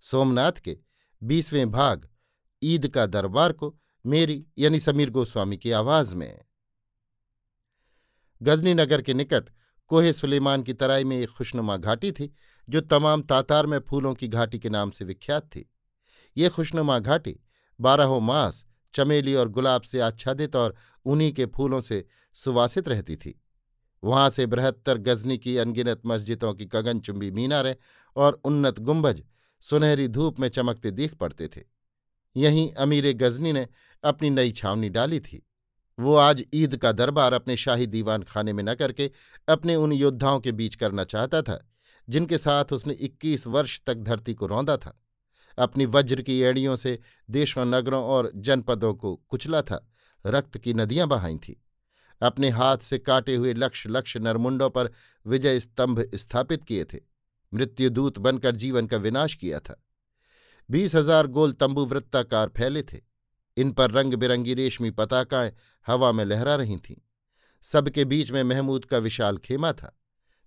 सोमनाथ के बीसवें भाग, ईद का दरबार को मेरी यानी समीर गोस्वामी की आवाज़ में। गजनी नगर के निकट कोहे सुलेमान की तराई में एक खुशनुमा घाटी थी, जो तमाम तातार में फूलों की घाटी के नाम से विख्यात थी। ये खुशनुमा घाटी बारहों मास चमेली और गुलाब से आच्छादित और उन्हीं के फूलों से सुवासित रहती थी। वहाँ से बृहत्तर गजनी की अनगिनत मस्जिदों की गगनचुंबी मीनारें और उन्नत गुंबज सुनहरी धूप में चमकते दिख पड़ते थे। यहीं अमीर गजनी ने अपनी नई छावनी डाली थी। वो आज ईद का दरबार अपने शाही दीवान खाने में न करके अपने उन योद्धाओं के बीच करना चाहता था, जिनके साथ उसने इक्कीस वर्ष तक धरती को रौंदा था। अपनी वज्र की एड़ियों से देशों, नगरों और जनपदों को कुचला था, रक्त की नदियाँ बहाई थीं। अपने हाथ से काटे हुए लक्ष लक्ष नरमुंडों पर विजय स्तंभ स्थापित किए थे। मृत्युदूत बनकर जीवन का विनाश किया था। बीस हज़ार गोल तंबू वृत्ताकार फैले थे। इन पर रंग बिरंगी रेशमी पताकाएँ हवा में लहरा रही थीं। सबके बीच में महमूद का विशाल खेमा था,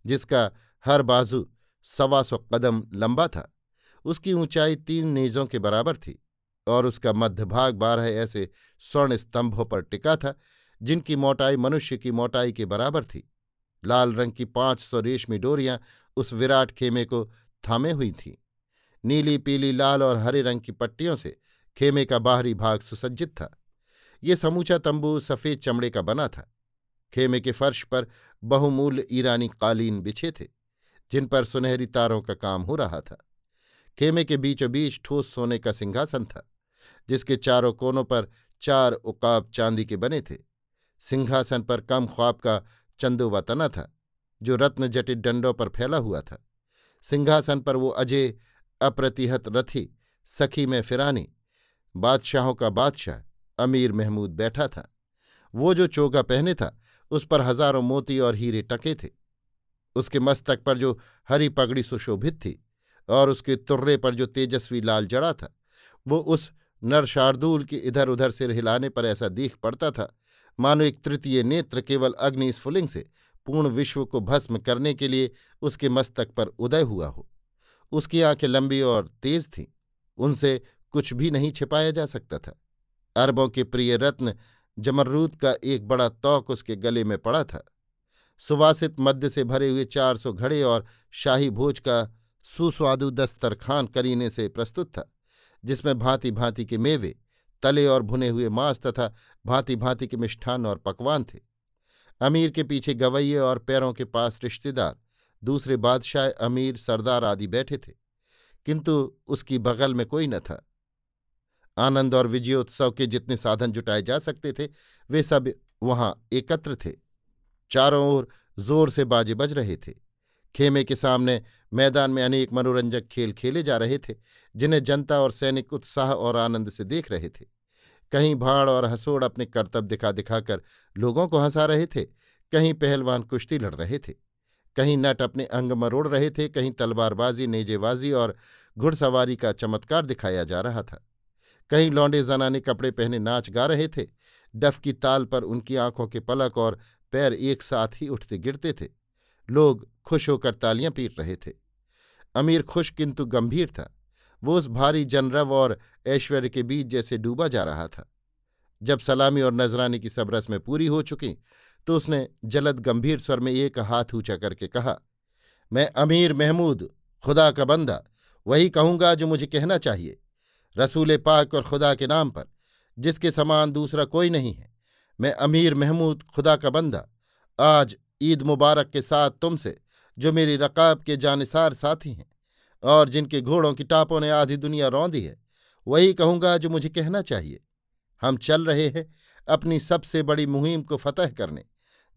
जिसका हर बाजू सवा सौ कदम लंबा था। उसकी ऊंचाई तीन नीजों के बराबर थी और उसका मध्यभाग बारह ऐसे स्वर्ण स्तंभों पर टिका था, जिनकी मोटाई मनुष्य की मोटाई के बराबर थी। लाल रंग की पाँच सौ रेशमी डोरियाँ उस विराट खेमे को थामे हुई थीं। नीली, पीली, लाल और हरे रंग की पट्टियों से खेमे का बाहरी भाग सुसज्जित था। ये समूचा तंबू सफ़ेद चमड़े का बना था। खेमे के फर्श पर बहुमूल्य ईरानी कालीन बिछे थे, जिन पर सुनहरी तारों का काम हो रहा था। खेमे के बीचों बीच ठोस सोने का सिंहासन था, जिसके चारों कोनों पर चार उकाब चांदी के बने थे। सिंहासन पर कम ख्वाब का चंदुवा तना था, जो रत्न जटित डंडों पर फैला हुआ था। सिंहासन पर वो अजय, अप्रतिहत रथी, सखी में फिरानी, बादशाहों का बादशाह, अमीर महमूद बैठा था। वो जो चोगा पहने था, उस पर हज़ारों मोती और हीरे टके थे। उसके मस्तक पर जो हरी पगड़ी सुशोभित थी, और उसके तुर्रे पर जो तेजस्वी लाल जड़ा था, वो उस नरशार्दूल के इधर उधर सिर हिलाने पर ऐसा दीख पड़ता था मानो एक तृतीय नेत्र केवल अग्नि स्फुलिंग से पूर्ण विश्व को भस्म करने के लिए उसके मस्तक पर उदय हुआ हो। उसकी आँखें लंबी और तेज थीं। उनसे कुछ भी नहीं छिपाया जा सकता था। अरबों के प्रिय रत्न जमर्रूद का एक बड़ा तौक उसके गले में पड़ा था। सुवासित मध्य से भरे हुए चार सौ घड़े और शाही भोज का सुस्वादु दस्तरखान करीने से प्रस्तुत था, जिसमें भांति भांति के मेवे तले और भुने हुए मांस तथा भांति भांति के मिष्ठान और पकवान थे। अमीर के पीछे गवैये और पैरों के पास रिश्तेदार, दूसरे बादशाह, अमीर, सरदार आदि बैठे थे, किंतु उसकी बगल में कोई न था। आनंद और विजयोत्सव के जितने साधन जुटाए जा सकते थे, वे सब वहाँ एकत्र थे। चारों ओर ज़ोर से बाजे बज रहे थे। खेमे के सामने मैदान में अनेक मनोरंजक खेल खेले जा रहे थे, जिन्हें जनता और सैनिक उत्साह और आनंद से देख रहे थे। कहीं भाड़ और हसोड़ अपने कर्तव्य दिखा दिखाकर लोगों को हंसा रहे थे, कहीं पहलवान कुश्ती लड़ रहे थे, कहीं नट अपने अंग मरोड़ रहे थे, कहीं तलवारबाजी, नेजेबाजी और घुड़सवारी का चमत्कार दिखाया जा रहा था। कहीं लौंडे जनाने कपड़े पहने नाच गा रहे थे, डफ की ताल पर उनकी आँखों के पलक और पैर एक साथ ही उठते गिरते थे। लोग खुश होकर तालियाँ पीट रहे थे। अमीर खुश किंतु गंभीर था। वो उस भारी जनरव और ऐश्वर्य के बीच जैसे डूबा जा रहा था। जब सलामी और नजरानी की सब रस्में पूरी हो चुकी तो उसने जलद गंभीर स्वर में एक हाथ ऊँचा करके कहा, मैं अमीर महमूद, खुदा का बंदा, वही कहूँगा जो मुझे कहना चाहिए, रसूल पाक और खुदा के नाम पर, जिसके समान दूसरा कोई नहीं है। मैं अमीर महमूद, खुदा का बंदा, आज ईद मुबारक के साथ तुमसे, जो मेरी रकाब के जानसार साथी हैं और जिनके घोड़ों की टापों ने आधी दुनिया रौंदी है, वही कहूँगा जो मुझे कहना चाहिए। हम चल रहे हैं अपनी सबसे बड़ी मुहिम को फतह करने,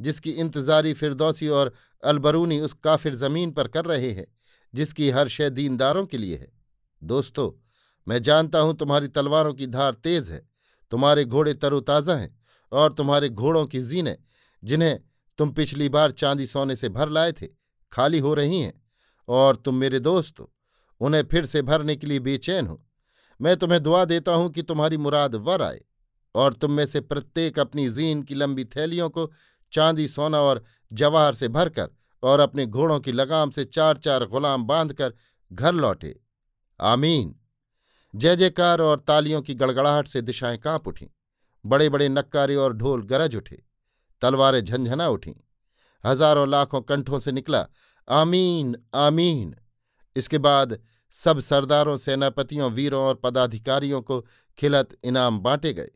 जिसकी इंतजारी फिरदौसी और अलबरूनी उस काफिर ज़मीन पर कर रहे हैं, जिसकी हर शय दीनदारों के लिए है। दोस्तों, मैं जानता हूँ तुम्हारी तलवारों की धार तेज है, तुम्हारे घोड़े तरोताज़ा हैं और तुम्हारे घोड़ों की जीने, जिन्हें तुम पिछली बार चांदी सोने से भर लाए थे, खाली हो रही हैं, और तुम मेरे दोस्त हो, उन्हें फिर से भरने के लिए बेचैन हो। मैं तुम्हें दुआ देता हूँ कि तुम्हारी मुराद वर आए, और तुम में से प्रत्येक अपनी जीन की लंबी थैलियों को चांदी सोना और जवाहर से भरकर और अपने घोड़ों की लगाम से चार चार गुलाम बांधकर घर लौटे। आमीन। जय जयकार और तालियों की गड़गड़ाहट से दिशाएँ काँप उठीं। बड़े बड़े नक्कारे और ढोल गरज उठे। तलवारें झंझना उठीं। हज़ारों लाखों कंठों से निकला, आमीन आमीन। इसके बाद सब सरदारों, सेनापतियों, वीरों और पदाधिकारियों को खिलत इनाम बांटे गए।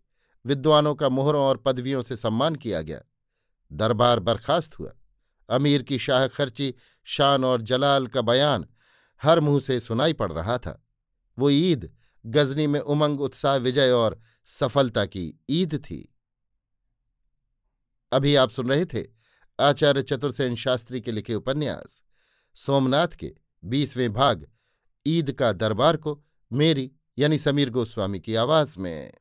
विद्वानों का मोहरों और पदवियों से सम्मान किया गया। दरबार बर्खास्त हुआ। अमीर की शाह खर्ची, शान और जलाल का बयान हर मुँह से सुनाई पड़ रहा था। वो ईद, गजनी में उमंग, उत्साह, विजय और सफलता की ईद थी। अभी आप सुन रहे थे आचार्य चतुर्सेन शास्त्री के लिखे उपन्यास। सोमनाथ के बीसवें भाग, ईद का दरबार को मेरी यानी समीर गोस्वामी की आवाज़ में।